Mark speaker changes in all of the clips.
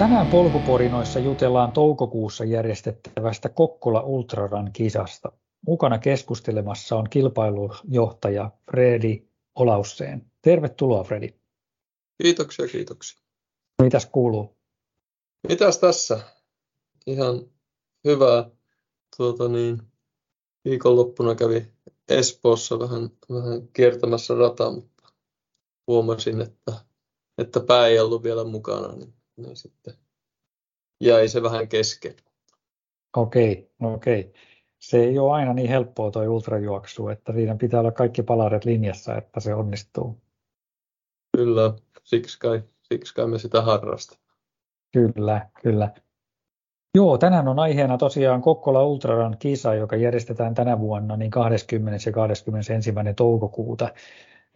Speaker 1: Tänään polkuporinoissa jutellaan toukokuussa järjestettävästä Kokkola Ultraran kisasta. Mukana keskustelemassa on kilpailujohtaja Fredi Olausseen. Tervetuloa Fredi.
Speaker 2: Kiitoksia, kiitoksia.
Speaker 1: Mitäs kuuluu?
Speaker 2: Mitäs tässä? Ihan hyvää. Tuota niin, viikonloppuna kävi Espoossa vähän, vähän kiertämässä rataa, mutta huomasin, että, että pää ei ollut vielä mukana, niin, niin sitten jäi se vähän kesken.
Speaker 1: Okei, okei. Se ei ole aina niin helppoa tuo ultrajuoksu, että siinä pitää olla kaikki palaret linjassa, että se onnistuu.
Speaker 2: Kyllä, siksi kai, siksi kai me sitä harrastamme.
Speaker 1: Kyllä, kyllä. Joo, tänään on aiheena tosiaan Kokkola Ultraran kisa, joka järjestetään tänä vuonna niin 20. ja 21. toukokuuta.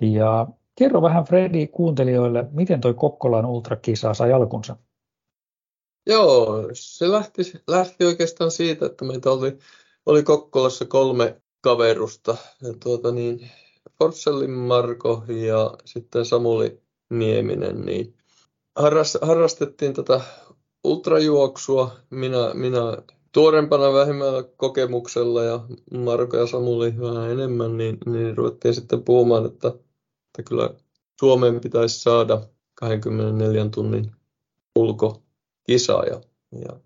Speaker 1: Ja kerro vähän Fredi kuuntelijoille, miten toi Kokkolan ultrakisa sai alkunsa?
Speaker 2: Joo, se lähti, lähti oikeastaan siitä, että meitä oli, oli Kokkolassa kolme kaverusta. Ja tuota niin, Forssellin Marko ja sitten Samuli Nieminen, niin harrastettiin tätä ultrajuoksua. Minä, minä tuorempana vähemmällä kokemuksella ja Marko ja Samuli vähän enemmän, niin, niin ruvettiin sitten puhumaan, että, että kyllä Suomeen pitäisi saada 24 tunnin ulkokisa ja, ja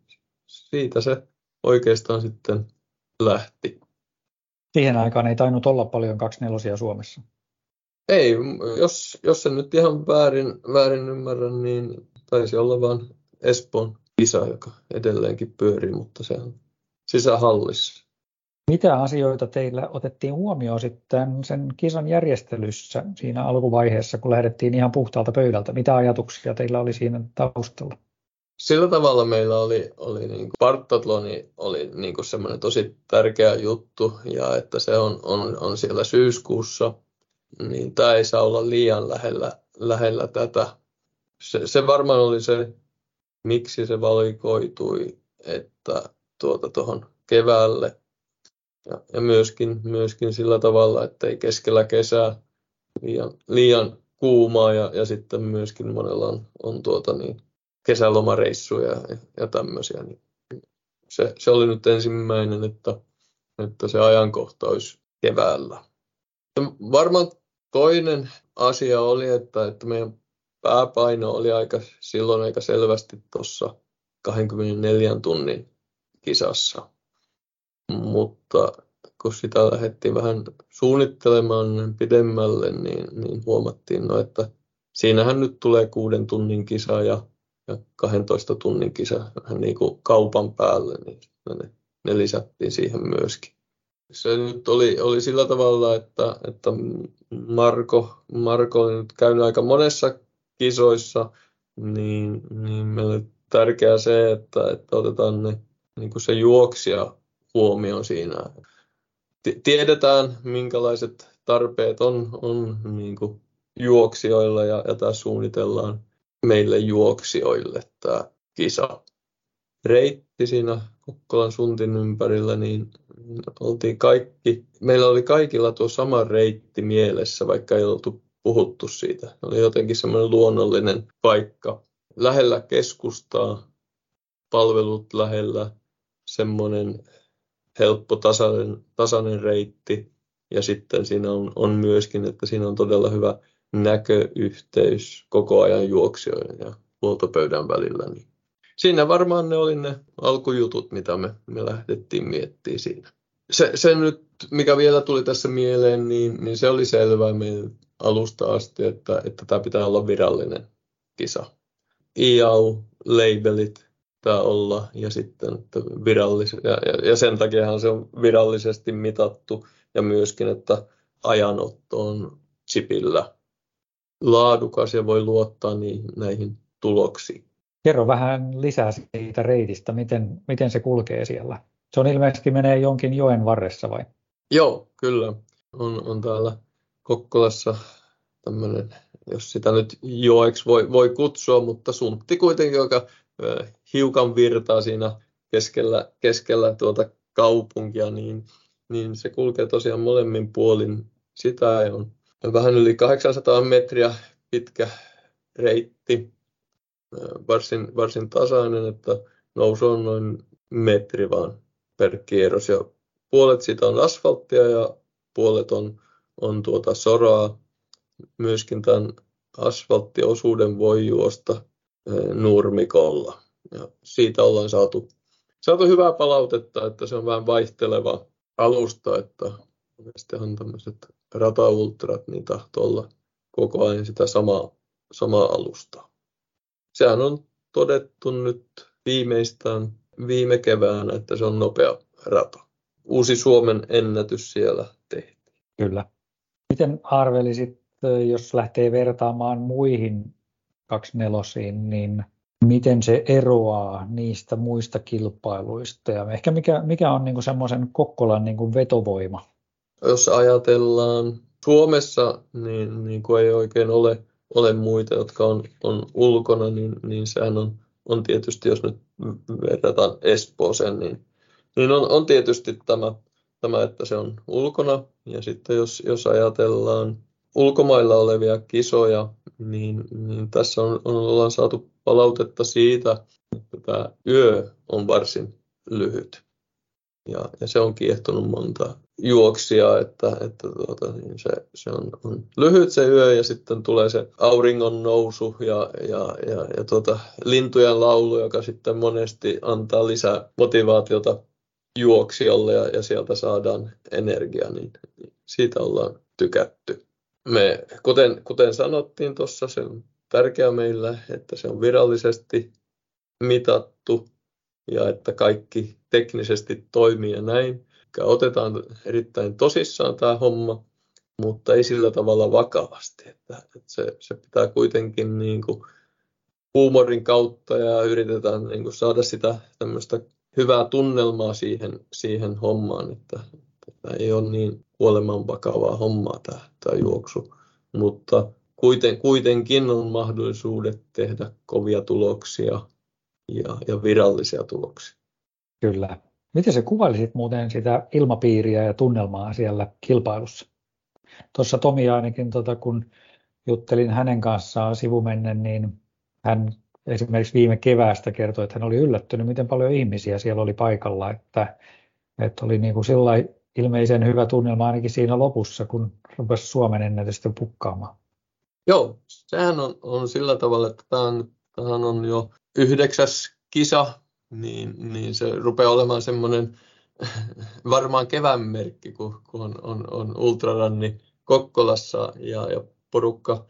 Speaker 2: siitä se oikeastaan sitten lähti.
Speaker 1: Siihen aikaan ei tainnut olla paljon 24 Suomessa.
Speaker 2: Ei, jos, jos sen nyt ihan väärin, väärin ymmärrän, niin taisi olla vain Espoon kisa, joka edelleenkin pyörii, mutta se on sisähallissa.
Speaker 1: Mitä asioita teillä otettiin huomioon sitten sen kisan järjestelyssä siinä alkuvaiheessa, kun lähdettiin ihan puhtaalta pöydältä? Mitä ajatuksia teillä oli siinä taustalla?
Speaker 2: Sillä tavalla meillä oli, oli niin kuin Partatloni oli niin kuin semmoinen tosi tärkeä juttu ja että se on, on, on siellä syyskuussa, niin tämä ei saa olla liian lähellä, lähellä tätä. Se, se varmaan oli se miksi se valikoitui, että tuota tuohon keväälle ja, ja myöskin, myöskin sillä tavalla, että ei keskellä kesää liian, liian kuumaa ja, ja sitten myöskin monella on, on tuota niin, kesälomareissuja ja, ja tämmöisiä. Niin se, se oli nyt ensimmäinen, että, että se ajankohta olisi keväällä. Varmaan toinen asia oli, että, että meidän pääpaino oli aika, silloin aika selvästi tuossa 24 tunnin kisassa. Mutta kun sitä lähdettiin vähän suunnittelemaan pidemmälle, niin, niin huomattiin, no, että siinähän nyt tulee kuuden tunnin kisa ja, ja 12 tunnin kisa vähän niin kuin kaupan päälle, niin ne, ne lisättiin siihen myöskin. Se nyt oli, oli sillä tavalla, että, että Marko, Marko oli nyt käynyt aika monessa kisoissa, niin, niin meille tärkeää se, että, että otetaan ne, niin kuin se juoksija huomioon siinä. Tiedetään, minkälaiset tarpeet on, on niin kuin juoksijoilla ja, ja tämä suunnitellaan meille juoksijoille tämä kisa. Reitti siinä Kokkolan suntin ympärillä, niin oltiin kaikki, meillä oli kaikilla tuo sama reitti mielessä, vaikka ei oltu puhuttu siitä. Oli jotenkin semmoinen luonnollinen paikka. Lähellä keskustaa, palvelut lähellä, semmoinen helppo tasainen, tasainen reitti. Ja sitten siinä on, on myöskin, että siinä on todella hyvä näköyhteys koko ajan juoksijoiden ja huoltopöydän välillä. Niin siinä varmaan ne oli ne alkujutut, mitä me, me lähdettiin miettimään siinä. Se, se nyt, mikä vielä tuli tässä mieleen, niin, niin se oli selvää meille alusta asti, että, että tämä pitää olla virallinen kisa. IAU-labelit pitää olla ja sitten että virallis, ja, ja, ja sen takiahan se on virallisesti mitattu ja myöskin, että ajanotto on chipillä laadukas ja voi luottaa niihin, näihin tuloksiin.
Speaker 1: Kerro vähän lisää siitä reitistä, miten, miten se kulkee siellä. Se on ilmeisesti menee jonkin joen varressa vai?
Speaker 2: Joo, kyllä. On, on täällä Kokkolassa tämmöinen, jos sitä nyt joeksi voi, voi kutsua, mutta suntti kuitenkin, joka hiukan virtaa siinä keskellä, keskellä tuota kaupunkia, niin, niin se kulkee tosiaan molemmin puolin sitä on vähän yli 800 metriä pitkä reitti. varsin, varsin tasainen, että nousu on noin metri vaan per kierros ja puolet siitä on asfalttia ja puolet on, on tuota soraa. Myöskin tämän asfalttiosuuden voi juosta nurmikolla. Ja siitä ollaan saatu, saatu hyvää palautetta, että se on vähän vaihteleva alusta, että on tämmöiset rataultrat, niin tahtoo olla koko ajan sitä samaa, samaa alustaa. Sehän on todettu nyt viimeistään viime keväänä, että se on nopea rata. Uusi Suomen ennätys siellä tehtiin.
Speaker 1: Kyllä. Miten arvelisit, jos lähtee vertaamaan muihin 24 niin miten se eroaa niistä muista kilpailuista ja ehkä mikä, mikä on niin semmoisen Kokkolan niin vetovoima?
Speaker 2: Jos ajatellaan Suomessa, niin, niin kuin ei oikein ole, ole muita, jotka on, on ulkona, niin, niin sehän on, on tietysti, jos nyt verrataan Espooseen, niin, niin on, on tietysti tämä, tämä, että se on ulkona. Ja sitten jos, jos ajatellaan ulkomailla olevia kisoja, niin, niin tässä on, on, ollaan saatu palautetta siitä, että tämä yö on varsin lyhyt. Ja, ja se on kiehtonut monta juoksia, että, että tuota, niin se, se on, on, lyhyt se yö ja sitten tulee se auringon nousu ja, ja, ja, ja tuota, lintujen laulu, joka sitten monesti antaa lisää motivaatiota juoksijalle ja, ja sieltä saadaan energia, niin, niin siitä ollaan tykätty. Me, kuten, kuten sanottiin tuossa, se on tärkeää meillä, että se on virallisesti mitattu ja että kaikki teknisesti toimii ja näin. Otetaan erittäin tosissaan tämä homma, mutta ei sillä tavalla vakavasti. Että, että se, se pitää kuitenkin niin kuin huumorin kautta ja yritetään niin kuin saada sitä tämmöistä hyvää tunnelmaa siihen, siihen hommaan, että, että ei ole niin kuoleman vakavaa hommaa tämä, tämä juoksu. Mutta kuiten, kuitenkin on mahdollisuudet tehdä kovia tuloksia ja, ja virallisia tuloksia.
Speaker 1: Kyllä. Miten se kuvailisit muuten sitä ilmapiiriä ja tunnelmaa siellä kilpailussa? Tuossa Tomi ainakin, tota, kun juttelin hänen kanssaan sivumennen, niin hän esimerkiksi viime keväästä kertoi, että hän oli yllättynyt, miten paljon ihmisiä siellä oli paikalla, että, että oli niin kuin ilmeisen hyvä tunnelma ainakin siinä lopussa, kun rupesi Suomen ennätystä pukkaamaan.
Speaker 2: Joo, sehän on, on sillä tavalla, että tämähän on jo yhdeksäs kisa, niin, niin se rupeaa olemaan semmoinen varmaan kevään merkki, kun, kun on, on, on ultraranni Kokkolassa ja, ja porukka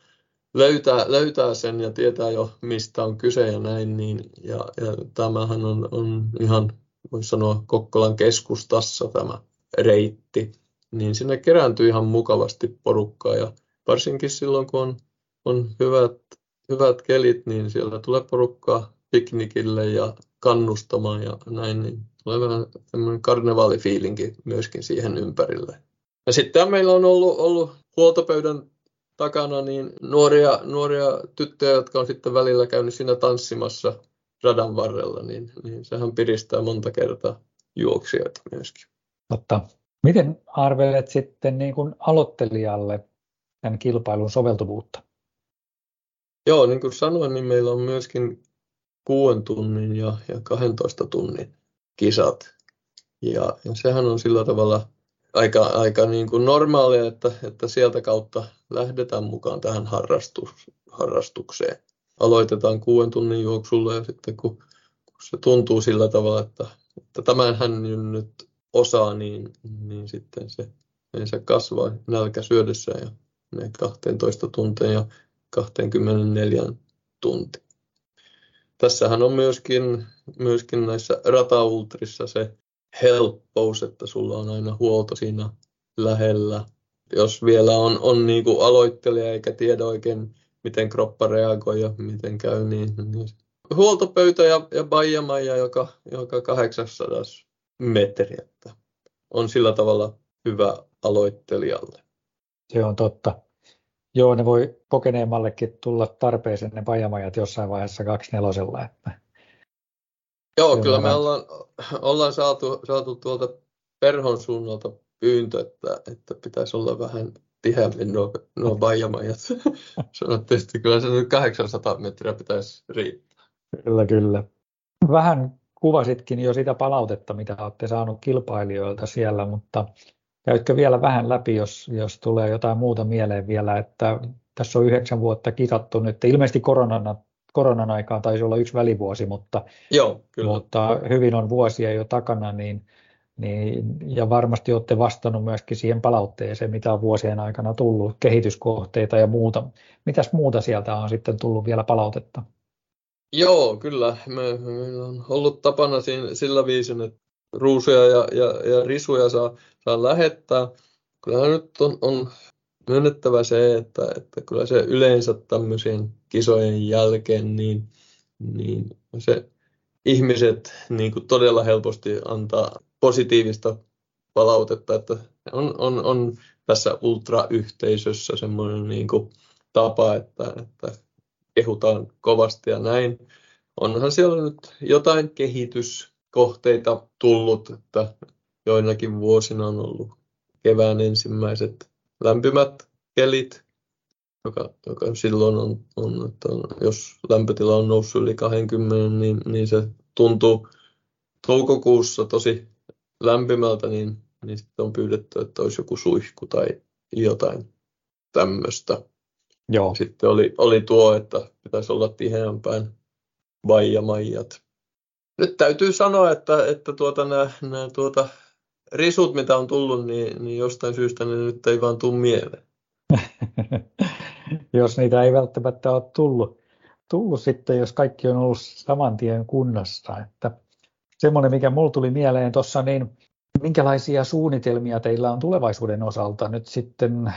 Speaker 2: löytää, löytää sen ja tietää jo, mistä on kyse ja näin, niin, ja, ja tämähän on, on ihan, voisi sanoa, Kokkolan keskustassa tämä reitti, niin sinne kerääntyy ihan mukavasti porukkaa ja varsinkin silloin, kun on, on hyvät, hyvät kelit, niin siellä tulee porukkaa piknikille ja kannustamaan ja näin, niin tulee vähän tämmöinen karnevaalifiilinki myöskin siihen ympärille. Ja sitten meillä on ollut, ollut huoltopöydän takana niin nuoria, nuoria tyttöjä, jotka on sitten välillä käynyt siinä tanssimassa radan varrella, niin, niin sehän piristää monta kertaa juoksijoita myöskin.
Speaker 1: Totta. Miten arvelet sitten niin kuin aloittelijalle tämän kilpailun soveltuvuutta?
Speaker 2: Joo, niin kuin sanoin, niin meillä on myöskin kuuden tunnin ja, ja 12 tunnin kisat. Ja, ja sehän on sillä tavalla aika, aika niin kuin normaalia, että, että sieltä kautta lähdetään mukaan tähän harrastus, harrastukseen. Aloitetaan kuuden tunnin juoksulla ja sitten kun, kun se tuntuu sillä tavalla, että, että tämän hän nyt osaa, niin, niin sitten se, niin se kasvaa nälkä syödessä ja ne 12 tuntia ja 24 tuntia. Tässähän on myöskin, myöskin näissä rataultrissa se helppous, että sulla on aina huolto siinä lähellä. Jos vielä on, on niin kuin aloittelija eikä tiedä oikein, miten kroppa reagoi ja miten käy, niin, niin huoltopöytä ja, ja bajamaja joka, joka 800 metri, että on sillä tavalla hyvä aloittelijalle.
Speaker 1: Se on totta. Joo, ne voi kokeneemmallekin tulla tarpeeseen ne pajamajat jossain vaiheessa nelosella. Että
Speaker 2: Joo, kyllä me ollaan, ollaan saatu, saatu tuolta perhon suunnalta pyyntö, että, että pitäisi olla vähän tiheämmin nuo, nuo bajamajat. Sanottiin, että kyllä se nyt 800 metriä pitäisi riittää.
Speaker 1: Kyllä, kyllä. Vähän kuvasitkin jo sitä palautetta, mitä olette saanut kilpailijoilta siellä, mutta käytkö vielä vähän läpi, jos, jos tulee jotain muuta mieleen vielä, että tässä on yhdeksän vuotta kisattu nyt, ilmeisesti koronan, koronan aikaan taisi olla yksi välivuosi, mutta,
Speaker 2: Joo, kyllä.
Speaker 1: mutta hyvin on vuosia jo takana, niin, niin, ja varmasti olette vastannut myöskin siihen palautteeseen, mitä on vuosien aikana tullut, kehityskohteita ja muuta. Mitäs muuta sieltä on sitten tullut vielä palautetta?
Speaker 2: Joo, kyllä. Me, meillä on ollut tapana siinä, sillä viisin, että ruusuja ja, ja, ja risuja saa, saa lähettää. Kyllä nyt on, on myönnettävä se, että, että kyllä se yleensä tämmöisen kisojen jälkeen, niin, niin se ihmiset niin kuin todella helposti antaa positiivista palautetta, että on, on, on tässä ultrayhteisössä semmoinen niin kuin tapa, että, että kehutaan kovasti ja näin. Onhan siellä nyt jotain kehityskohteita tullut, että joinakin vuosina on ollut kevään ensimmäiset lämpimät kelit, joka, joka silloin on, on, että on, jos lämpötila on noussut yli 20, niin, niin se tuntuu toukokuussa tosi lämpimältä, niin, niin sitten on pyydetty, että olisi joku suihku tai jotain tämmöistä. Joo. Sitten oli, oli tuo, että pitäisi olla tiheämpään vaijamaijat. Nyt täytyy sanoa, että, että tuota, nämä, nämä tuota, risut, mitä on tullut, niin, niin jostain syystä ne nyt ei vaan tule mieleen.
Speaker 1: jos niitä ei välttämättä ole tullut, tullut sitten, jos kaikki on ollut saman tien kunnossa. Että semmoinen, mikä mulle tuli mieleen tuossa, niin minkälaisia suunnitelmia teillä on tulevaisuuden osalta nyt sitten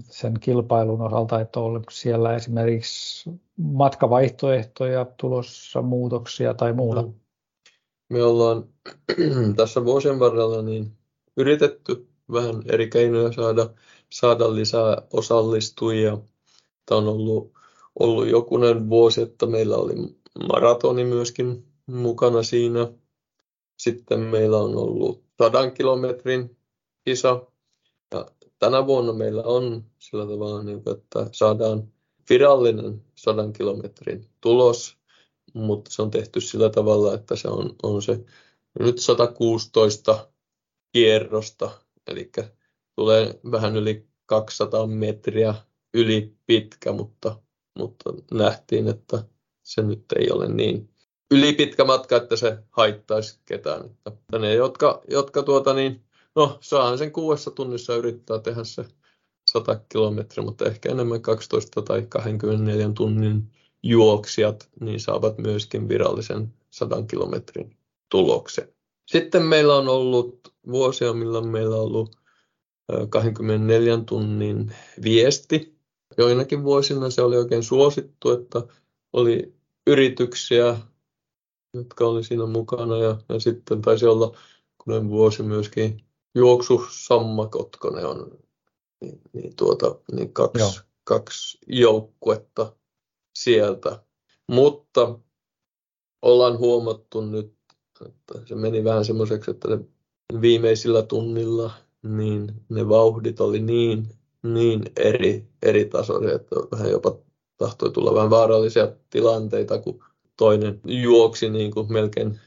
Speaker 1: sen kilpailun osalta, että on siellä esimerkiksi matkavaihtoehtoja tulossa, muutoksia tai muuta? Mm.
Speaker 2: Me ollaan tässä vuosien varrella niin yritetty vähän eri keinoja saada, saada lisää osallistujia. Tämä on ollut, ollut jokunen vuosi, että meillä oli maratoni myöskin mukana siinä. Sitten meillä on ollut sadan kilometrin kisa. Ja tänä vuonna meillä on sillä tavalla, niin että saadaan virallinen sadan kilometrin tulos, mutta se on tehty sillä tavalla, että se on, on se nyt 116 kierrosta, eli tulee vähän yli 200 metriä yli pitkä, mutta, mutta nähtiin, että se nyt ei ole niin yli pitkä matka, että se haittaisi ketään. Että ne, jotka, jotka tuota niin, no saahan sen kuudessa tunnissa yrittää tehdä se 100 kilometriä, mutta ehkä enemmän 12 tai 24 tunnin juoksijat, niin saavat myöskin virallisen 100 kilometrin tuloksen. Sitten meillä on ollut vuosia, milloin meillä on ollut 24 tunnin viesti. Joinakin vuosina se oli oikein suosittu, että oli yrityksiä, jotka oli siinä mukana ja, ja sitten taisi olla kun vuosi myöskin juoksu sammakot, ne on niin, niin, tuota, niin kaksi, kaksi joukkuetta sieltä. Mutta ollaan huomattu nyt, että se meni vähän semmoiseksi, että viimeisillä tunnilla niin ne vauhdit oli niin, niin eri, eri tasoisia, että vähän jopa tahtoi tulla vähän vaarallisia tilanteita, kun toinen juoksi niin kuin melkein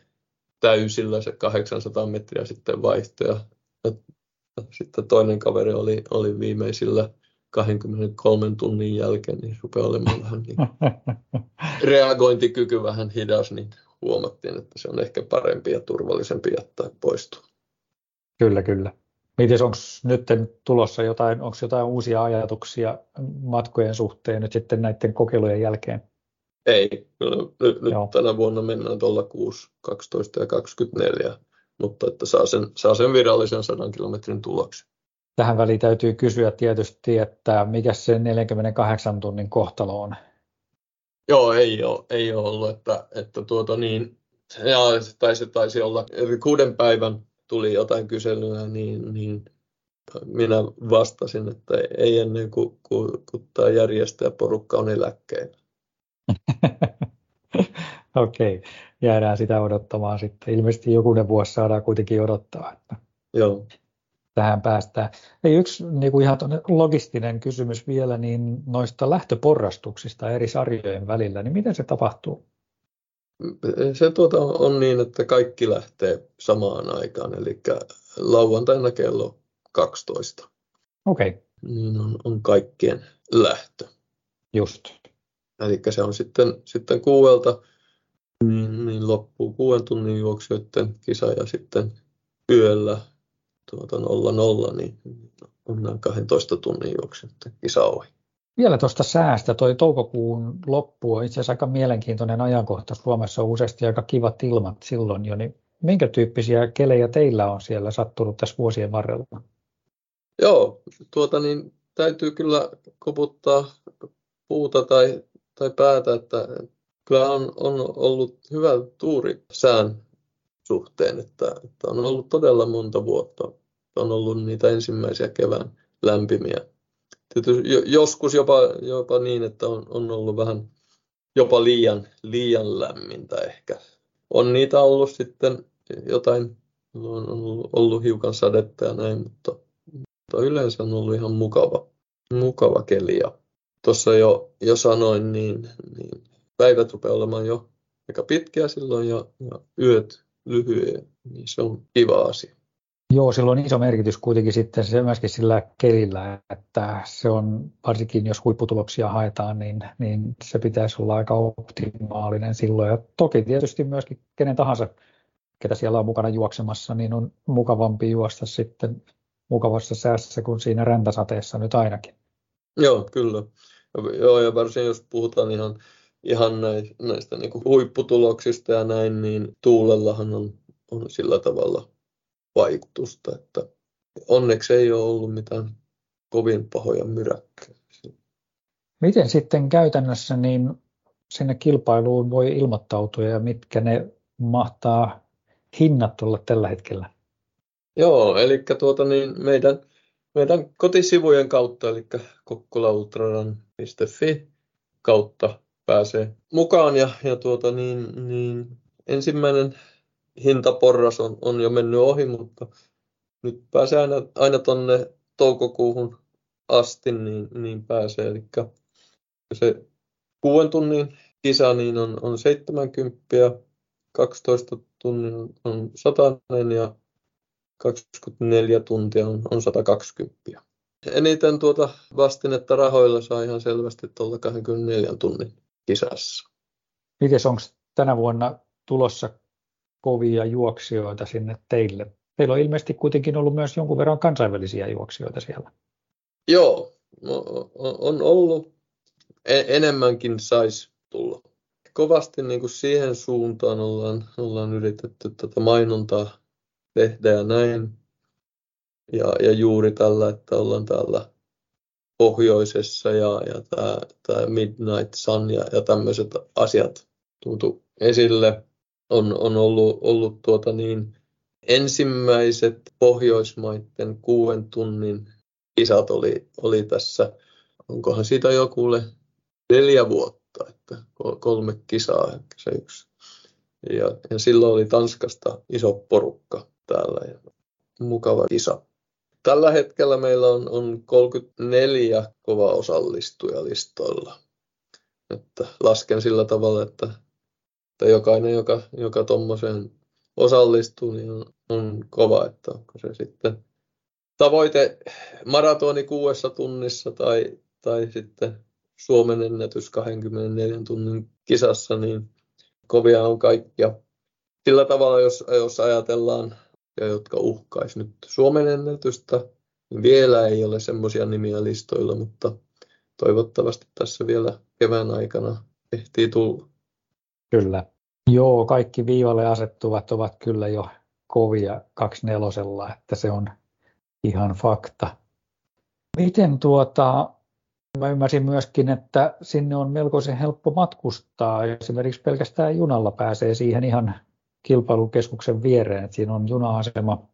Speaker 2: täysillä se 800 metriä sitten vaihtoja. Sitten toinen kaveri oli, oli viimeisillä 23 tunnin jälkeen, niin rupeaa olemaan vähän niin reagointikyky vähän hidas, niin huomattiin, että se on ehkä parempi ja turvallisempi jättää poistua.
Speaker 1: Kyllä, kyllä. Miten onko nyt tulossa jotain, onko jotain uusia ajatuksia matkojen suhteen nyt sitten näiden kokeilujen jälkeen?
Speaker 2: Ei, nyt, nyt tänä vuonna mennään tuolla 6, 12 ja 24, mutta että saa sen, saa sen virallisen 100 kilometrin tuloksen.
Speaker 1: Tähän väliin täytyy kysyä tietysti, että mikä se 48 tunnin kohtalo on?
Speaker 2: Joo, ei ole, ei ole ollut, että, että tuota niin, ja taisi, taisi olla, eli kuuden päivän tuli jotain kyselyä, niin, niin minä vastasin, että ei ennen kuin, kuin, kuin tämä järjestäjäporukka on eläkkeellä.
Speaker 1: Okei, okay. Jäädään sitä odottamaan sitten. Ilmeisesti jokunen vuosi saadaan kuitenkin odottaa, että
Speaker 2: Joo.
Speaker 1: tähän päästään. Ei yksi niin kuin ihan logistinen kysymys vielä, niin noista lähtöporrastuksista eri sarjojen välillä, niin miten se tapahtuu?
Speaker 2: se tuota on niin, että kaikki lähtee samaan aikaan, eli lauantaina kello 12.
Speaker 1: Okei. Okay.
Speaker 2: Niin on, on kaikkien lähtö.
Speaker 1: Just.
Speaker 2: Eli se on sitten, sitten kuuelta, niin, niin loppuu kuuden tunnin juoksijoiden kisa ja sitten yöllä tuota 00, niin on nämä 12 tunnin juoksijoiden kisa ohi.
Speaker 1: Vielä tuosta säästä, toi toukokuun loppu on itse asiassa aika mielenkiintoinen ajankohta. Suomessa on useasti aika kivat ilmat silloin jo, niin minkä tyyppisiä kelejä teillä on siellä sattunut tässä vuosien varrella?
Speaker 2: Joo, tuota niin, täytyy kyllä koputtaa puuta tai, tai päätä, että kyllä on, on ollut hyvä tuuri sään suhteen, että, että on ollut todella monta vuotta. On ollut niitä ensimmäisiä kevään lämpimiä tietysti joskus jopa, jopa niin, että on, on ollut vähän jopa liian, liian lämmintä ehkä. On niitä ollut sitten jotain, on ollut, ollut hiukan sadetta ja näin, mutta, mutta yleensä on ollut ihan mukava, mukava keli. Ja tuossa jo, jo sanoin, niin, niin päivät rupeaa olemaan jo aika pitkiä silloin ja, ja yöt lyhyet, niin se on kiva asia.
Speaker 1: Joo, sillä on iso merkitys kuitenkin sitten se myöskin sillä kelillä, että se on, varsinkin jos huipputuloksia haetaan, niin, niin se pitäisi olla aika optimaalinen silloin. Ja toki tietysti myöskin kenen tahansa, ketä siellä on mukana juoksemassa, niin on mukavampi juosta sitten mukavassa säässä kuin siinä räntäsateessa nyt ainakin.
Speaker 2: Joo, kyllä. Joo, ja varsin jos puhutaan ihan, ihan näistä, näistä niin kuin huipputuloksista ja näin, niin tuulellahan on, on sillä tavalla vaikutusta. Että onneksi ei ole ollut mitään kovin pahoja myräkkäyksiä.
Speaker 1: Miten sitten käytännössä niin sinne kilpailuun voi ilmoittautua ja mitkä ne mahtaa hinnat olla tällä hetkellä?
Speaker 2: Joo, eli tuota niin meidän, meidän kotisivujen kautta, eli kokkolaultraran.fi kautta pääsee mukaan ja, ja tuota niin, niin ensimmäinen hintaporras on, on jo mennyt ohi, mutta nyt pääsee aina, aina tuonne toukokuuhun asti, niin, niin pääsee. Eli se kuuden tunnin kisa niin on, on 70, 12 tunnin on 100 ja 24 tuntia on, on 120. Eniten tuota vastinetta rahoilla saa ihan selvästi tuolla 24 tunnin kisassa.
Speaker 1: Miten onko tänä vuonna tulossa kovia juoksijoita sinne teille. Teillä on ilmeisesti kuitenkin ollut myös jonkun verran kansainvälisiä juoksijoita siellä.
Speaker 2: Joo, on ollut. E-, enemmänkin saisi tulla. Kovasti niin kuin siihen suuntaan ollaan, ollaan yritetty tätä mainontaa tehdä ja näin. Ja, ja juuri tällä, että ollaan täällä pohjoisessa ja, ja tämä, Midnight Sun ja, ja tämmöiset asiat tuotu esille on, on ollut, ollut tuota niin, ensimmäiset Pohjoismaiden kuuden tunnin kisat oli, oli tässä, onkohan siitä jokulle neljä vuotta, että kolme kisaa, se yksi. Ja, ja silloin oli Tanskasta iso porukka täällä ja mukava kisa. Tällä hetkellä meillä on, on 34 kova osallistuja listoilla. Että lasken sillä tavalla, että että jokainen, joka, joka tuommoiseen osallistuu, niin on, on kova, että onko se sitten tavoite maratoni kuudessa tunnissa tai, tai sitten Suomen ennätys 24 tunnin kisassa, niin kovia on kaikkia. Sillä tavalla, jos, jos ajatellaan, ja jotka uhkaisi nyt Suomen ennätystä, vielä ei ole semmoisia nimiä listoilla, mutta toivottavasti tässä vielä kevään aikana ehtii tulla.
Speaker 1: Kyllä. Joo, kaikki viivalle asettuvat ovat kyllä jo kovia nelosella, että se on ihan fakta. Miten tuota, mä ymmärsin myöskin, että sinne on melkoisen helppo matkustaa. Esimerkiksi pelkästään junalla pääsee siihen ihan kilpailukeskuksen viereen, että siinä on juna-asema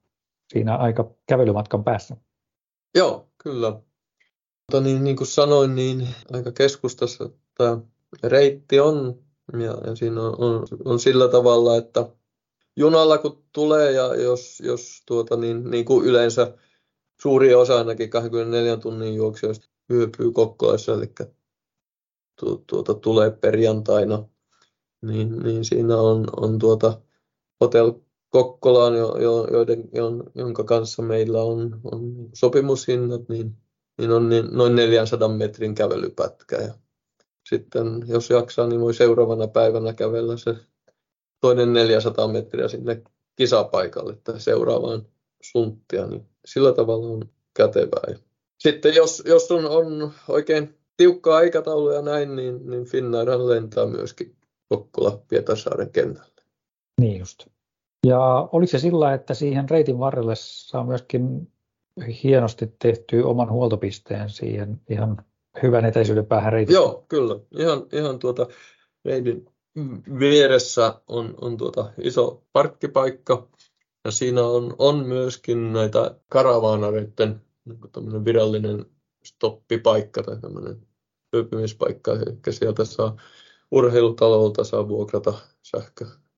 Speaker 1: siinä aika kävelymatkan päässä.
Speaker 2: Joo, kyllä. Mutta niin, niin kuin sanoin, niin aika keskustassa tämä reitti on ja, ja siinä on, on, on, sillä tavalla, että junalla kun tulee ja jos, jos tuota, niin, niin kuin yleensä suuri osa ainakin 24 tunnin juoksijoista yöpyy Kokkolassa, eli tu, tuota, tulee perjantaina niin, niin siinä on, on tuota Hotel Kokkolaan, jo, jo, joiden, jonka kanssa meillä on, on sopimushinnat, niin, niin on niin, noin 400 metrin kävelypätkä. Ja sitten jos jaksaa, niin voi seuraavana päivänä kävellä se toinen 400 metriä sinne kisapaikalle tai seuraavaan sunttia, niin sillä tavalla on kätevää. Sitten jos, jos on, on oikein tiukka aikataulu ja näin, niin, niin Finnairhan lentää myöskin Kokkola Pietarsaaren kentälle.
Speaker 1: Niin just. Ja oliko se sillä, että siihen reitin varrelle saa myöskin hienosti tehtyä oman huoltopisteen siihen ihan hyvän etäisyyden päähän reitin?
Speaker 2: Joo, kyllä. Ihan, ihan tuota reitin vieressä on, on tuota iso parkkipaikka ja siinä on, on myöskin näitä karavaanareiden niin virallinen stoppipaikka tai tämmöinen yöpymispaikka, eli sieltä saa urheilutalolta saa vuokrata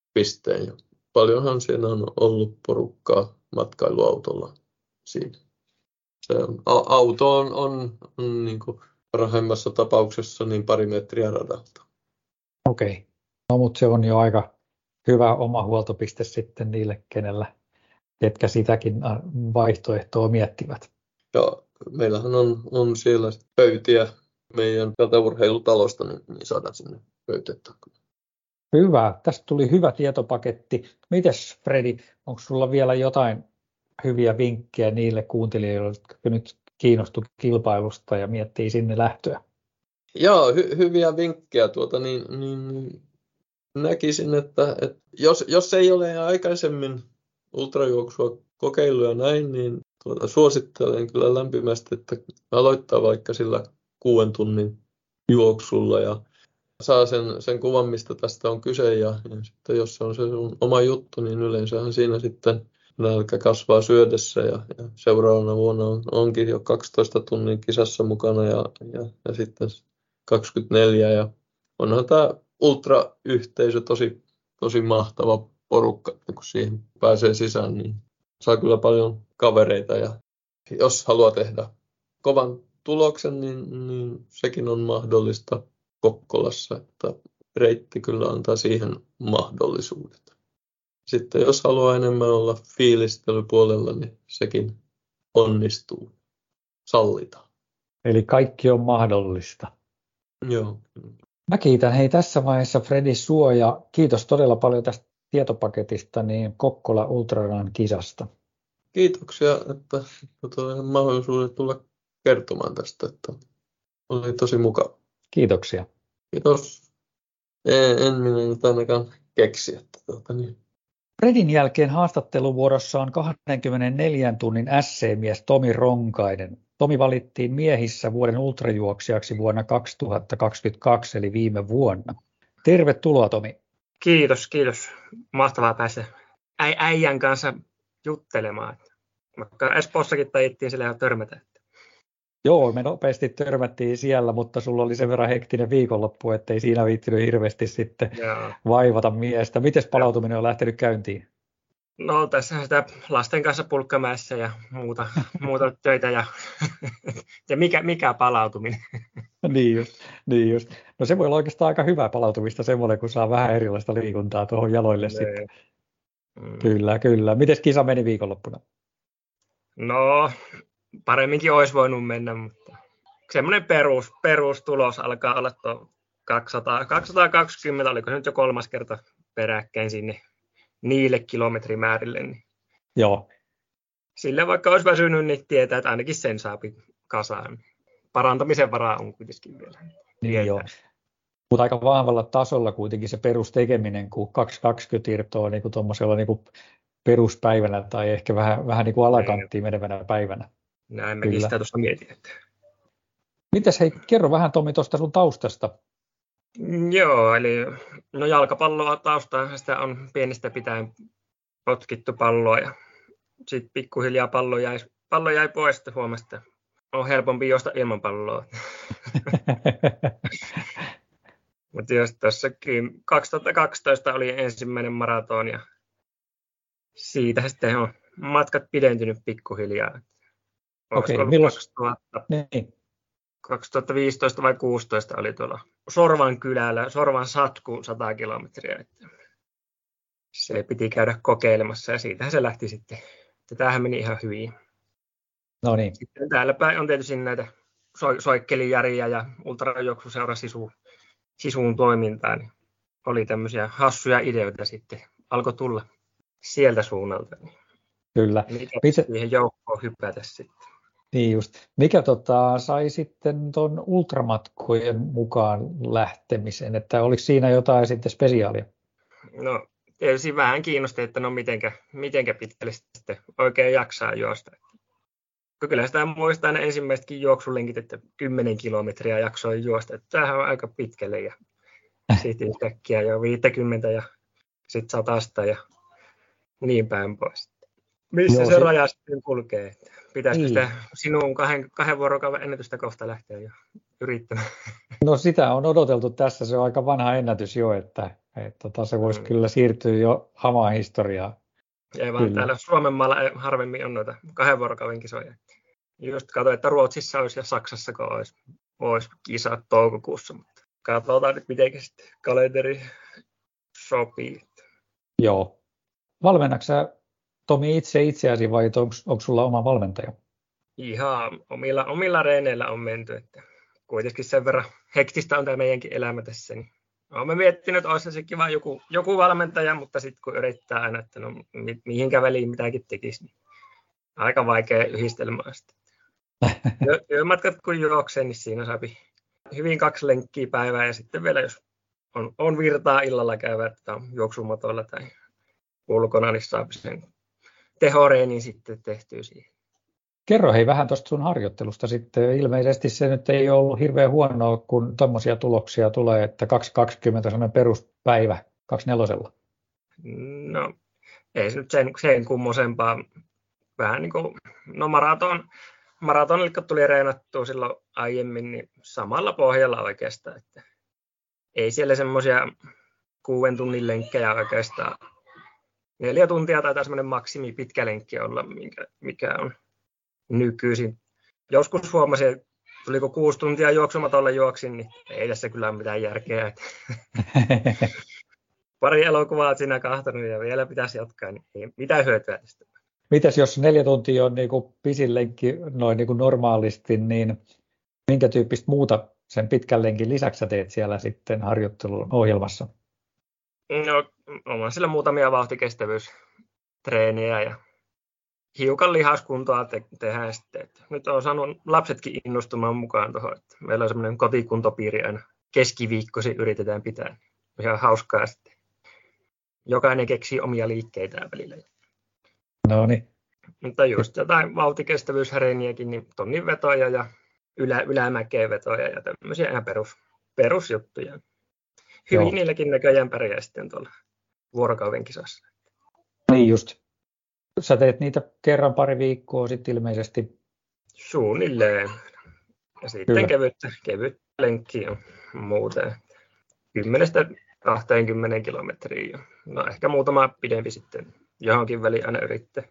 Speaker 2: sähköpisteen. Ja paljonhan siinä on ollut porukkaa matkailuautolla siinä. Se on, auto on, on, on niin kuin parhaimmassa tapauksessa niin pari metriä radalta.
Speaker 1: Okei, okay. no mutta se on jo aika hyvä oma huoltopiste sitten niille, kenellä, ketkä sitäkin vaihtoehtoa miettivät.
Speaker 2: Ja meillähän on, on siellä pöytiä meidän urheilutalosta, niin, niin saadaan sinne pöytettä.
Speaker 1: Hyvä. Tästä tuli hyvä tietopaketti. Mites Fredi, onko sulla vielä jotain hyviä vinkkejä niille kuuntelijoille, jotka nyt kiinnostu kilpailusta ja miettii sinne lähtöä?
Speaker 2: Joo, hy- hyviä vinkkejä. Tuota, niin, niin, näkisin, että, että jos, jos ei ole aikaisemmin ultrajuoksua kokeiluja näin, niin tuota, suosittelen kyllä lämpimästi, että aloittaa vaikka sillä kuuden tunnin juoksulla ja saa sen, sen kuvan, mistä tästä on kyse ja, ja sitten jos se on se sun oma juttu, niin yleensähän siinä sitten nälkä kasvaa syödessä ja, ja seuraavana vuonna on, onkin jo 12 tunnin kisassa mukana ja, ja, ja sitten 24 ja onhan tämä ultrayhteisö tosi, tosi mahtava porukka, kun siihen pääsee sisään, niin saa kyllä paljon kavereita ja jos haluaa tehdä kovan tuloksen, niin, niin sekin on mahdollista Kokkolassa, että reitti kyllä antaa siihen mahdollisuudet. Sitten jos haluaa enemmän olla fiilistelypuolella, niin sekin onnistuu, sallitaan.
Speaker 1: Eli kaikki on mahdollista.
Speaker 2: Joo.
Speaker 1: Mä kiitän hei tässä vaiheessa Fredi Suoja. Kiitos todella paljon tästä tietopaketista niin Kokkola Ultraran kisasta.
Speaker 2: Kiitoksia, että mahdollisuuden tulla kertomaan tästä, että oli tosi mukava.
Speaker 1: Kiitoksia.
Speaker 2: Kiitos. En, en minä nyt ainakaan keksi. Että tuota, niin.
Speaker 1: Fredin jälkeen haastatteluvuorossa on 24 tunnin SC-mies Tomi Ronkainen. Tomi valittiin miehissä vuoden ultrajuoksijaksi vuonna 2022, eli viime vuonna. Tervetuloa Tomi.
Speaker 3: Kiitos, kiitos. Mahtavaa päästä äijän kanssa juttelemaan. Vaikka Espoossakin taittiin sillä ihan törmätä.
Speaker 1: Joo, me nopeasti törmättiin siellä, mutta sulla oli sen verran hektinen viikonloppu, ettei siinä viittinyt hirveästi sitten Joo. vaivata miestä. Miten palautuminen on lähtenyt käyntiin?
Speaker 3: No tässä sitä lasten kanssa pulkkamäessä ja muuta, muuta töitä ja, ja mikä, mikä palautuminen.
Speaker 1: niin, just, niin just. No se voi olla oikeastaan aika hyvää palautumista semmoinen, kun saa vähän erilaista liikuntaa tuohon jaloille ne. sitten. Mm. Kyllä, kyllä. Miten kisa meni viikonloppuna?
Speaker 3: No, paremminkin olisi voinut mennä, mutta semmoinen perus, perustulos alkaa olla tuo 200, 220, oliko se nyt jo kolmas kerta peräkkäin sinne niille kilometrimäärille. Niin
Speaker 1: Joo.
Speaker 3: Sille vaikka olisi väsynyt, niin tietää, että ainakin sen saa kasaan. Parantamisen varaa on kuitenkin vielä.
Speaker 1: Niin joo. Mutta aika vahvalla tasolla kuitenkin se perustekeminen, kun 220 irtoa niin tuommoisella niin peruspäivänä tai ehkä vähän, vähän niin kuin alakanttiin menevänä päivänä.
Speaker 3: Näin mäkin sitä tuosta mietin. Että...
Speaker 1: Mites hei, kerro vähän Tomi tuosta sun taustasta.
Speaker 3: Mm, joo, eli no jalkapalloa taustaa, sitä on pienestä pitäen potkittu palloa ja sitten pikkuhiljaa pallo jäi, pallo jäi pois, että huomasi, että on helpompi juosta ilman palloa. Mutta jos tuossakin 2012 oli ensimmäinen maraton ja siitä sitten on matkat pidentynyt pikkuhiljaa.
Speaker 1: Okei, okay, milloin, niin.
Speaker 3: 2015 vai 16 oli tuolla Sorvan kylällä, Sorvan satku 100 kilometriä. Että se piti käydä kokeilemassa ja siitähän se lähti sitten. Tämähän meni ihan hyvin.
Speaker 1: No niin.
Speaker 3: Sitten täällä päin on tietysti näitä so- Soikkelijäriä ja Ultrajuoksuseura sisu, sisuun toimintaa. Niin oli tämmöisiä hassuja ideoita sitten. Alkoi tulla sieltä suunnalta.
Speaker 1: Kyllä.
Speaker 3: Mikä Mikä... siihen joukkoon hypätä sitten.
Speaker 1: Niin just. Mikä tota, sai sitten tuon ultramatkojen mukaan lähtemisen, että oliko siinä jotain sitten spesiaalia?
Speaker 3: No tietysti vähän kiinnosti, että no mitenkä, mitenkä pitkälle sitten oikein jaksaa juosta. Kyllä sitä muistaa ne ensimmäisetkin juoksulinkit, että 10 kilometriä jaksoi juosta. Että tämähän on aika pitkälle ja sitten yhtäkkiä jo 50 ja sitten satasta ja niin päin pois. Missä Joo, se, se raja sitten kulkee? Pitäisikö niin. sitä sinun kahden, kahden vuorokauden ennätystä kohta lähteä jo yrittämään?
Speaker 1: No sitä on odoteltu tässä, se on aika vanha ennätys jo, että, että tota, se voisi mm. kyllä siirtyä jo hamaan historiaan.
Speaker 3: Ei vaan kyllä. täällä Suomen maalla harvemmin on noita kahden vuorokauden kisoja. Just katsoin, että Ruotsissa olisi ja Saksassa olisi, olisi kisat toukokuussa, mutta katsotaan nyt miten kalenteri sopii.
Speaker 1: Joo. Valmennatko Tomi itse itseäsi vai onko, onko sulla oma valmentaja?
Speaker 3: Ihan omilla, omilla reeneillä on menty, että kuitenkin sen verran hektistä on tämä meidänkin elämä tässä, niin Olen miettinyt, että olisi se kiva joku, joku valmentaja, mutta sitten kun yrittää aina, että no mi, mihinkä väliin mitäkin tekisi, niin aika vaikea yhdistelmä sitten. Työmatkat kun juoksee, niin siinä saa hyvin kaksi lenkkiä päivää ja sitten vielä jos on, on virtaa illalla käyvä, että on juoksumatoilla tai ulkona, niin saa sen tehoreenin sitten tehtyä siihen.
Speaker 1: Kerro hei vähän tuosta sun harjoittelusta sitten. Ilmeisesti se nyt ei ollut hirveän huonoa, kun tuommoisia tuloksia tulee, että 220 sellainen peruspäivä 24.
Speaker 3: No ei se nyt sen, sen kummosempaa. Vähän niin kuin, no maraton, maratonille kun tuli reenattua silloin aiemmin, niin samalla pohjalla oikeastaan. Että ei siellä semmoisia kuuden tunnin lenkkejä oikeastaan neljä tuntia tai semmoinen maksimi pitkä lenkki olla, mikä, mikä on nykyisin. Joskus huomasin, että tuliko kuusi tuntia juoksumatolle juoksin, niin ei tässä kyllä ole mitään järkeä. Pari elokuvaa siinä kahtanut ja vielä pitäisi jatkaa, niin ei mitään hyötyä tästä.
Speaker 1: Mitäs jos neljä tuntia on niin kuin pisin lenkki noin niin kuin normaalisti, niin minkä tyyppistä muuta sen pitkän lenkin lisäksi teet siellä sitten harjoittelun ohjelmassa?
Speaker 3: No, on siellä muutamia vauhtikestävyystreeniä ja hiukan lihaskuntoa te- tehdään sitten. Että nyt on saanut lapsetkin innostumaan mukaan tuohon. Että meillä on semmoinen kotikuntopiiri aina keskiviikkosi yritetään pitää. Ihan hauskaa sitten. Jokainen keksii omia liikkeitä välillä.
Speaker 1: No niin.
Speaker 3: Mutta just jotain vauhtikestävyyshäreeniäkin, niin tonnin vetoja ja ylä, ylämäkeen vetoja ja tämmöisiä ihan perus, perusjuttuja hyvin Joo. niilläkin näköjään pärjää sitten tuolla vuorokauden kisassa.
Speaker 1: Niin just. Sä teet niitä kerran pari viikkoa sitten ilmeisesti.
Speaker 3: Suunnilleen. Ja sitten Kyllä. kevyt, kevyt lenkki on muuten. 10-20 kilometriä. No ehkä muutama pidempi sitten johonkin väliin aina yrittää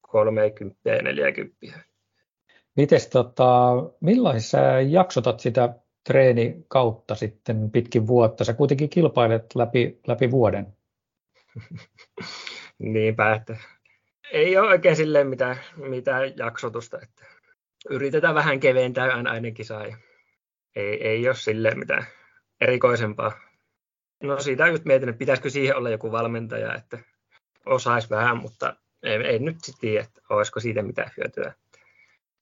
Speaker 3: 30 ja 40.
Speaker 1: Mites tota, millaisissa jaksotat sitä treeni kautta sitten pitkin vuotta. Sä kuitenkin kilpailet läpi, läpi vuoden.
Speaker 3: Niinpä, että ei ole oikein silleen mitään, mitään jaksotusta. Että yritetään vähän keventää aina ainakin sai. Ei, ei ole silleen mitään erikoisempaa. No siitä just mietin, että pitäisikö siihen olla joku valmentaja, että osaisi vähän, mutta ei, ei nyt sitten tiedä, että olisiko siitä mitään hyötyä.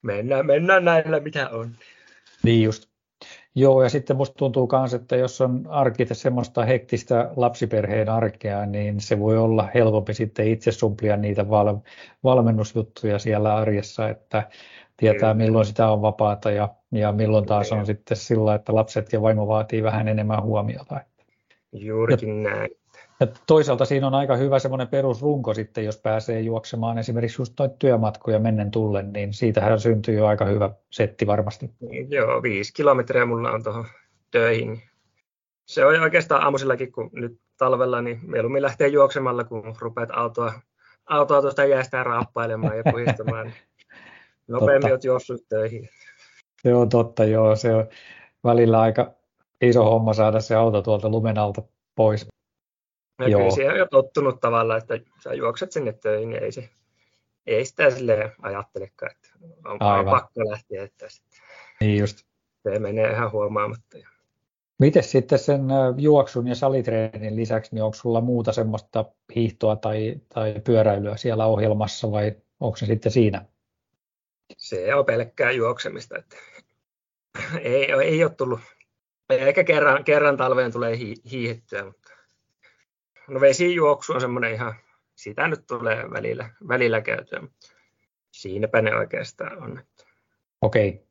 Speaker 3: Mennään, mennään näillä, mitä on.
Speaker 1: Niin just. Joo, ja sitten musta tuntuu myös, että jos on arki semmoista hektistä lapsiperheen arkea, niin se voi olla helpompi sitten itse sumplia niitä val- valmennusjuttuja siellä arjessa, että tietää milloin sitä on vapaata ja, ja milloin taas on sitten sillä, että lapset ja vaimo vaatii vähän enemmän huomiota.
Speaker 3: Juurikin ja, näin.
Speaker 1: Ja toisaalta siinä on aika hyvä semmoinen perusrunko sitten, jos pääsee juoksemaan esimerkiksi just noita työmatkoja mennen tullen, niin siitähän syntyy jo aika hyvä setti varmasti.
Speaker 3: Joo, viisi kilometriä mulla on tuohon töihin. Se on oikeastaan aamuisillakin, kun nyt talvella, niin mieluummin lähtee juoksemalla, kun rupeat autoa, autoa tuosta jäästä raappailemaan ja puhistamaan. Nopeammin olet juossut töihin.
Speaker 1: Se on totta, joo. Se on välillä aika iso homma saada se auto tuolta lumen alta pois.
Speaker 3: Ja joo. kyllä siihen on jo tottunut tavallaan, että sä juokset sinne töihin, niin ei, se, ei sitä sille ajattelekaan, että on Aivan. pakko lähteä. Että
Speaker 1: niin just.
Speaker 3: Se menee ihan huomaamatta.
Speaker 1: Miten sitten sen juoksun ja salitreenin lisäksi, niin onko sulla muuta semmoista hiihtoa tai, tai pyöräilyä siellä ohjelmassa vai onko se sitten siinä?
Speaker 3: Se on pelkkää juoksemista. Että ei, ei ole tullut, ehkä kerran, kerran talveen tulee hi, hiihettyä, mutta no vesijuoksu on semmoinen ihan, sitä nyt tulee välillä, välillä käytyä, siinäpä ne oikeastaan on.
Speaker 1: Okei.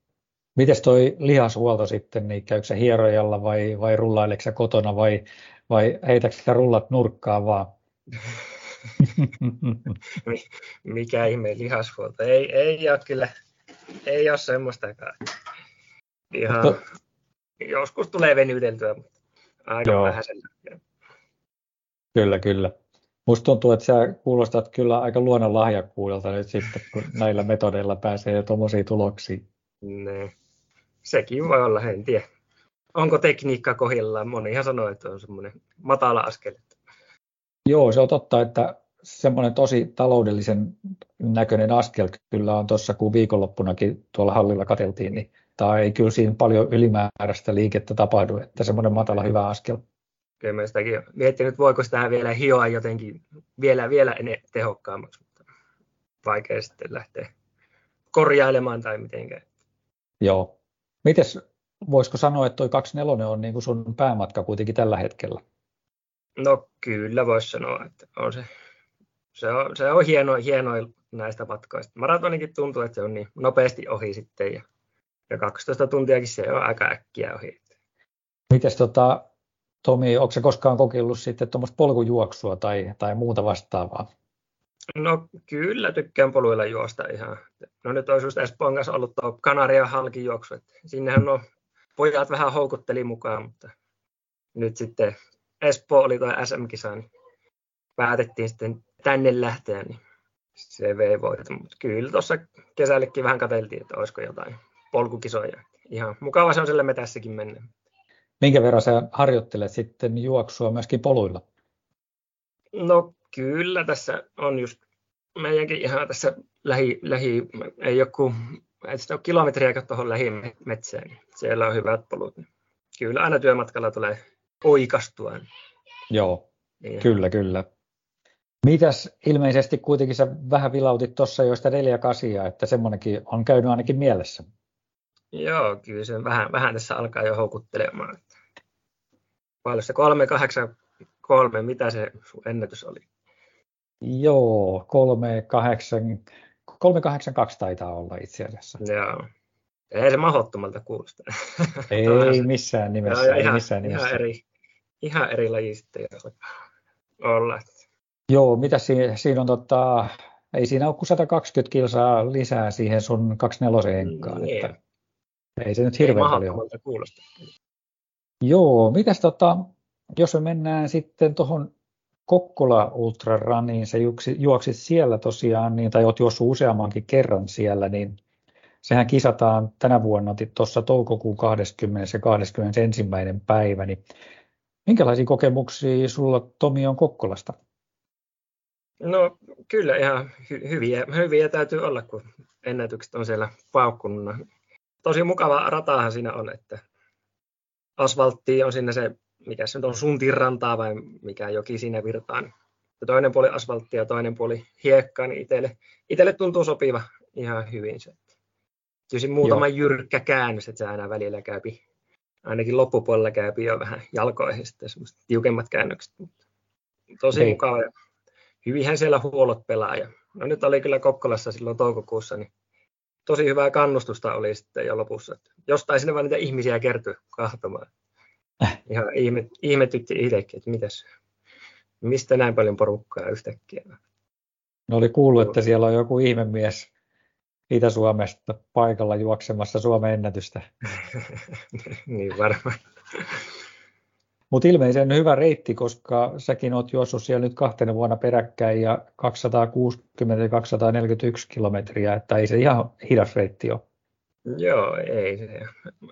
Speaker 1: Mites toi lihashuolto sitten, niin käykö se hierojalla vai, vai rullaileeko se kotona vai, vai heitäkö sä rullat nurkkaan vaan?
Speaker 3: Mikä ihme lihashuolto? Ei, ei ole kyllä, ei ole semmoistakaan. Ihan, mutta, joskus tulee venyteltyä, mutta aika joo. vähäisellä.
Speaker 1: Kyllä, kyllä. Musta tuntuu, että sä kuulostat kyllä aika luonnon lahjakkuudelta nyt sitten, kun näillä metodeilla pääsee tuommoisiin tuloksiin.
Speaker 3: Ne. Sekin voi olla, en tiedä. Onko tekniikka kohdillaan? Monihan sanoo, että on semmoinen matala askel.
Speaker 1: Joo, se on totta, että semmoinen tosi taloudellisen näköinen askel kyllä on tuossa, kun viikonloppunakin tuolla hallilla katseltiin, niin tai ei kyllä siinä paljon ylimääräistä liikettä tapahdu, että semmoinen matala hyvä askel.
Speaker 3: Kyllä mä sitäkin miettinyt, voiko sitä vielä hioa jotenkin vielä, vielä tehokkaammaksi, mutta vaikea sitten lähteä korjailemaan tai mitenkään.
Speaker 1: Joo. Mites, voisiko sanoa, että toi 24 on niin kuin sun päämatka kuitenkin tällä hetkellä?
Speaker 3: No kyllä voisi sanoa, että on se, se on, se on hieno, hieno näistä matkoista. Maratonikin tuntuu, että se on niin nopeasti ohi sitten ja, ja 12 tuntiakin se on aika äkkiä ohi.
Speaker 1: Mites tota, Tomi, onko se koskaan kokeillut sitten tuommoista polkujuoksua tai, tai muuta vastaavaa?
Speaker 3: No kyllä tykkään poluilla juosta ihan. No nyt olisi just Espoon kanssa ollut tuo Kanaria halkijuoksu. Sinnehän no pojat vähän houkutteli mukaan, mutta nyt sitten Espoo oli tuo SM-kisa, niin päätettiin sitten tänne lähteä, niin se vei voiton. Mutta kyllä tuossa kesällekin vähän katseltiin, että olisiko jotain polkukisoja. Ihan mukava se on sille metässäkin mennä.
Speaker 1: Minkä verran sä harjoittelet sitten juoksua myöskin poluilla?
Speaker 3: No kyllä, tässä on just meidänkin ihan tässä lähi, lähi ei joku, ei sitä ole kilometriä tuohon lähimetsään, siellä on hyvät polut. Kyllä aina työmatkalla tulee oikastua.
Speaker 1: Joo, niin. kyllä, kyllä. Mitäs ilmeisesti kuitenkin sä vähän vilautit tuossa jo sitä 4 8, että semmoinenkin on käynyt ainakin mielessä.
Speaker 3: Joo, kyllä se vähän, vähän tässä alkaa jo houkuttelemaan. Paljon se 383, mitä se sun ennätys oli?
Speaker 1: Joo, 38, 382 taitaa olla itse asiassa.
Speaker 3: Joo. Ei se mahdottomalta kuulosta.
Speaker 1: Ei missään nimessä. Joo,
Speaker 3: ei ihan,
Speaker 1: missään nimessä.
Speaker 3: Ihan eri, ihan eri laji sitten olla.
Speaker 1: Joo, mitä siinä, siinä on tota, ei siinä ole kuin 120 kilsaa lisää siihen sun 24 enkaan. Niin. Että ei se nyt hirveän paljon
Speaker 3: kuulosta.
Speaker 1: Joo, mitäs tota, jos me mennään sitten tuohon Kokkola Ultra Runiin, sä juoksit siellä tosiaan, niin, tai olet juossut useammankin kerran siellä, niin sehän kisataan tänä vuonna tuossa toukokuun 20. ja 21. päivä, niin minkälaisia kokemuksia sulla Tomi on Kokkolasta?
Speaker 3: No kyllä ihan hy- hyviä, hyviä täytyy olla, kun ennätykset on siellä paukkunut. Tosi mukava ratahan siinä on, että asfaltti on sinne se, mikä se on suntin rantaa vai mikä joki siinä virtaan. Ja toinen puoli asfalttia ja toinen puoli hiekkaa, niin itselle, itselle tuntuu sopiva ihan hyvin se. Tietysti muutama Joo. jyrkkä käännös, että se aina välillä käypi, ainakin loppupuolella käypi jo vähän jalkoihin sitten semmoiset tiukemmat käännökset. Tosi Hei. mukava ja hyvinhän siellä huolot pelaa. Ja, no nyt oli kyllä Kokkolassa silloin toukokuussa, niin tosi hyvää kannustusta oli sitten jo lopussa. Että jostain sinne vaan niitä ihmisiä kertyi kahtomaan. Äh. Ihan ihme, ihmetytti itsekin, että mitäs, mistä näin paljon porukkaa yhtäkkiä.
Speaker 1: No oli kuullut, että siellä on joku ihmemies Itä-Suomesta paikalla juoksemassa Suomen ennätystä.
Speaker 3: niin varmaan.
Speaker 1: Mutta ilmeisen hyvä reitti, koska säkin oot juossut siellä nyt kahtena vuonna peräkkäin ja 260 ja 241 kilometriä, että ei se ihan hidas reitti ole.
Speaker 3: Joo, ei se.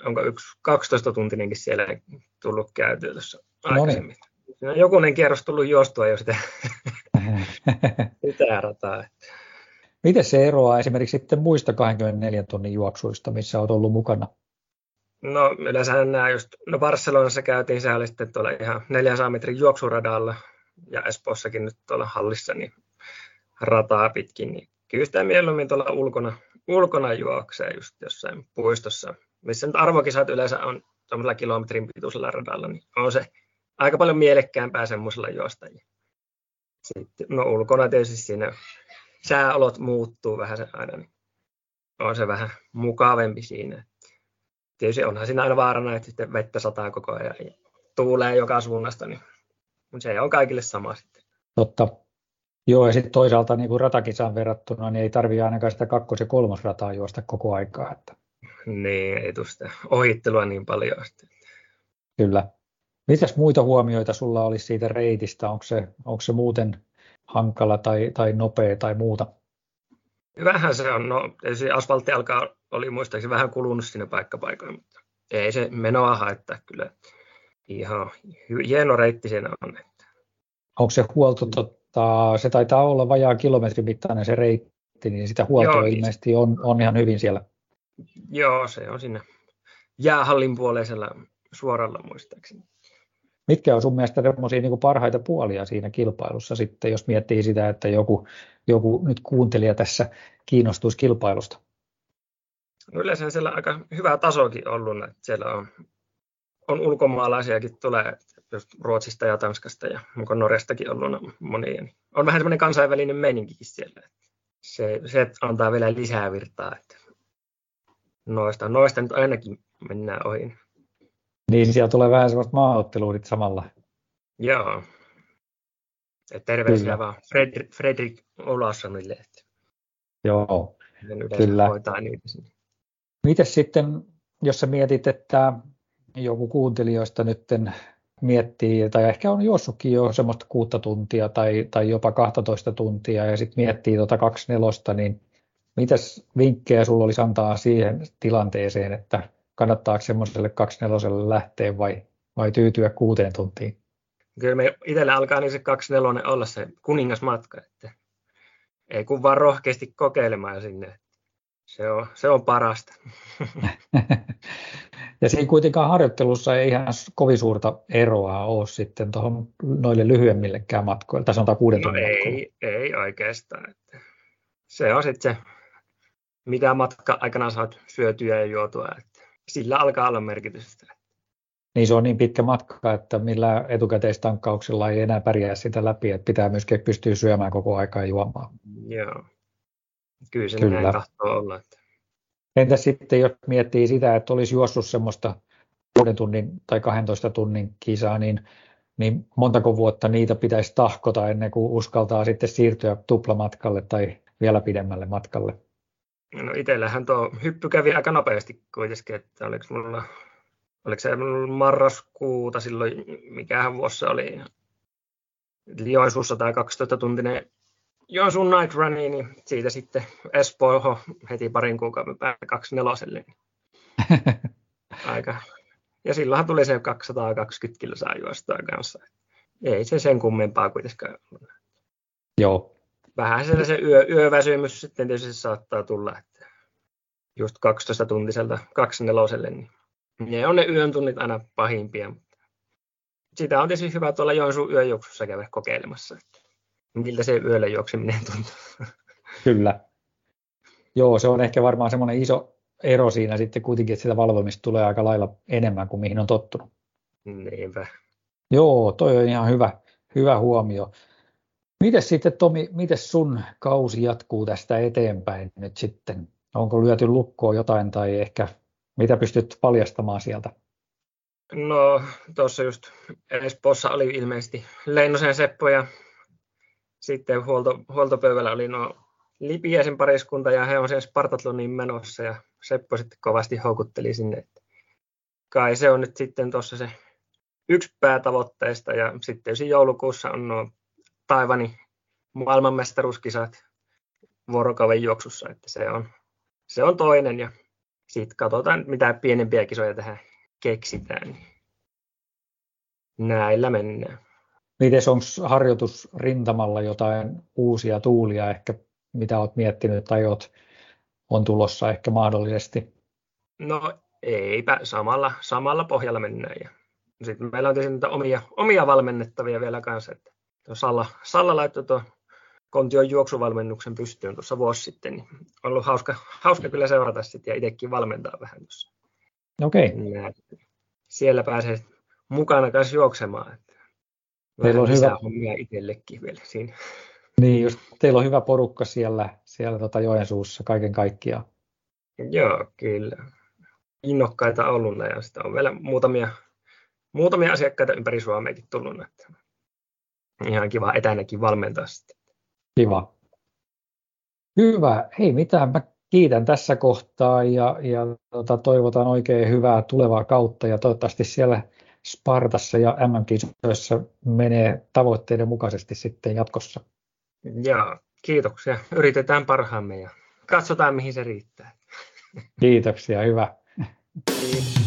Speaker 3: Onko yksi 12 tuntinenkin siellä tullut käytyä tuossa aikaisemmin. No niin. Jokunen kierros tullut juostua jo sitä, sitä rataa.
Speaker 1: Miten se eroaa esimerkiksi sitten muista 24 tunnin juoksuista, missä olet ollut mukana?
Speaker 3: No yleensä nämä just, no Barcelonassa käytiin, se oli sitten tuolla ihan 400 metrin juoksuradalla ja Espoossakin nyt tuolla hallissa, niin rataa pitkin, niin kyllä sitä mieluummin tuolla ulkona, ulkona juoksee just jossain puistossa, missä nyt arvokisat yleensä on tuollaisella kilometrin pituisella radalla, niin on se aika paljon mielekkäämpää semmoisella juosta. Sitten, no ulkona tietysti siinä sääolot muuttuu vähän se aina, niin on se vähän mukavempi siinä. Tietysti onhan siinä aina vaarana, että sitten vettä sataa koko ajan ja tuulee joka suunnasta, niin se on kaikille sama sitten.
Speaker 1: Totta. Joo, ja sitten toisaalta niin kuin ratakisaan verrattuna, niin ei tarvitse ainakaan sitä kakkos- ja kolmosrataa juosta koko aikaa. Että...
Speaker 3: Niin, ei tule sitä ohittelua niin paljon.
Speaker 1: Kyllä. Mitäs muita huomioita sulla olisi siitä reitistä? Onko se, onko se muuten hankala tai, tai nopea tai muuta?
Speaker 3: Vähän se on. No, se asfaltti alkaa, oli muistaakseni vähän kulunut sinne paikkapaikoin, mutta ei se menoa haittaa kyllä. Ihan hieno reitti siinä on.
Speaker 1: Onko se huolto, tota, se taitaa olla vajaa kilometrin mittainen se reitti, niin sitä huoltoa Joo, ilmeisesti on, on ihan hyvin siellä.
Speaker 3: Joo, se on sinne jäähallin puoleisella suoralla muistaakseni.
Speaker 1: Mitkä on sun mielestä niin parhaita puolia siinä kilpailussa sitten, jos miettii sitä, että joku, joku nyt kuuntelija tässä kiinnostuisi kilpailusta?
Speaker 3: No yleensä siellä aika hyvä tasokin ollut, että siellä on, on ulkomaalaisiakin tulee just Ruotsista ja Tanskasta ja onko Norjastakin ollut monia. Niin on vähän semmoinen kansainvälinen meininkikin siellä. Se, se antaa vielä lisää virtaa, että noista, noista nyt ainakin mennään ohi.
Speaker 1: Niin, siellä tulee vähän semmoista maaotteluudit samalla.
Speaker 3: Joo. Et terveisiä kyllä. vaan Fredrik, Fredrik Olasonille.
Speaker 1: Joo, kyllä. Hoitaa niitä sinne. Mites sitten, jos sä mietit, että joku kuuntelijoista nyt miettii, tai ehkä on juossutkin jo semmoista kuutta tuntia tai, tai jopa 12 tuntia, ja sitten miettii tuota kaksi nelosta, niin mitäs vinkkejä sulla olisi antaa siihen tilanteeseen, että kannattaako semmoiselle 24 lähteä vai, vai tyytyä kuuteen tuntiin?
Speaker 3: Kyllä me itsellä alkaa niin se 24 olla se kuningasmatka, että ei kun vaan rohkeasti kokeilemaan sinne. Se on, se on parasta.
Speaker 1: ja siinä kuitenkaan harjoittelussa ei ihan kovin suurta eroa ole sitten tuohon noille lyhyemmillekään matkoille, tai sanotaan kuuden
Speaker 3: no ei, ei oikeastaan. Että se on sitten se, mitä matka aikana saat syötyä ja juotua. Että sillä alkaa olla merkitystä.
Speaker 1: Niin se on niin pitkä matka, että millä etukäteistankkauksella ei enää pärjää sitä läpi, että pitää myöskin pystyä syömään koko aikaa juomaan.
Speaker 3: Joo, kyllä se kyllä. näin tahtoo olla. Että...
Speaker 1: Entä sitten, jos miettii sitä, että olisi juossut semmoista kuuden tunnin tai 12 tunnin kisaa, niin, niin montako vuotta niitä pitäisi tahkota ennen kuin uskaltaa sitten siirtyä tuplamatkalle tai vielä pidemmälle matkalle?
Speaker 3: No itsellähän tuo hyppy kävi aika nopeasti kuitenkin, että oliko mulla, oliko se marraskuuta silloin, mikähän vuosi oli, Joensuussa tai 12 tuntinen Joensuun night runi, niin siitä sitten Espooho heti parin kuukauden päästä kaksi neloselle. Aika. Ja silloinhan tuli se 220 kilsaa juostaa kanssa. Ei se sen kummempaa kuitenkaan.
Speaker 1: Joo,
Speaker 3: vähän se yö, yöväsymys sitten tietysti saattaa tulla, että just 12 tuntiselta neloselle, niin ne on ne yön tunnit aina pahimpia. Sitä on tietysti hyvä tuolla Joensuun yöjuoksussa käydä kokeilemassa, että miltä se yöllä juokseminen tuntuu.
Speaker 1: Kyllä. Joo, se on ehkä varmaan semmoinen iso ero siinä sitten kuitenkin, että sitä valvomista tulee aika lailla enemmän kuin mihin on tottunut.
Speaker 3: Niinpä.
Speaker 1: Joo, toi on ihan hyvä, hyvä huomio. Miten sitten Tomi, miten sun kausi jatkuu tästä eteenpäin nyt sitten? Onko lyöty lukkoon jotain tai ehkä mitä pystyt paljastamaan sieltä?
Speaker 3: No tuossa just Espoossa oli ilmeisesti Leinosen Seppo ja sitten huolto, huoltopöydällä oli no Lipiäisen pariskunta ja he on sen Spartatloniin menossa ja Seppo sitten kovasti houkutteli sinne. Että kai se on nyt sitten tuossa se yksi päätavoitteista ja sitten joulukuussa on nuo Taivani maailmanmestaruuskisat vuorokauden juoksussa, että se on, se on toinen ja sitten katsotaan, mitä pienempiä kisoja tähän keksitään. Näillä mennään.
Speaker 1: Miten onko harjoitusrintamalla jotain uusia tuulia ehkä, mitä olet miettinyt tai oot, on tulossa ehkä mahdollisesti?
Speaker 3: No eipä, samalla, samalla pohjalla mennään. Ja sitten meillä on tietysti omia, omia valmennettavia vielä kanssa. Että Salla, Salla laittoi tuon Kontion juoksuvalmennuksen pystyyn tuossa vuosi sitten, niin on ollut hauska, hauska kyllä seurata sitten ja itsekin valmentaa vähän tuossa.
Speaker 1: Okei. Okay.
Speaker 3: Siellä pääsee mukana kanssa juoksemaan. Teillä on hyvä hommia itsellekin vielä siinä.
Speaker 1: Niin, just, teillä on hyvä porukka siellä, siellä tota Joensuussa kaiken kaikkiaan.
Speaker 3: Joo, kyllä. Innokkaita ollut ja sitten on vielä muutamia, muutamia asiakkaita ympäri Suomeakin tullut. Että ihan kiva etänäkin valmentaa sitten.
Speaker 1: Kiva. Hyvä. Hei mitään, mä kiitän tässä kohtaa ja, ja tota, toivotan oikein hyvää tulevaa kautta ja toivottavasti siellä Spartassa ja MM-kisoissa menee tavoitteiden mukaisesti sitten jatkossa.
Speaker 3: Joo, kiitoksia. Yritetään parhaamme ja katsotaan mihin se riittää.
Speaker 1: Kiitoksia, hyvä.
Speaker 3: Kiitos.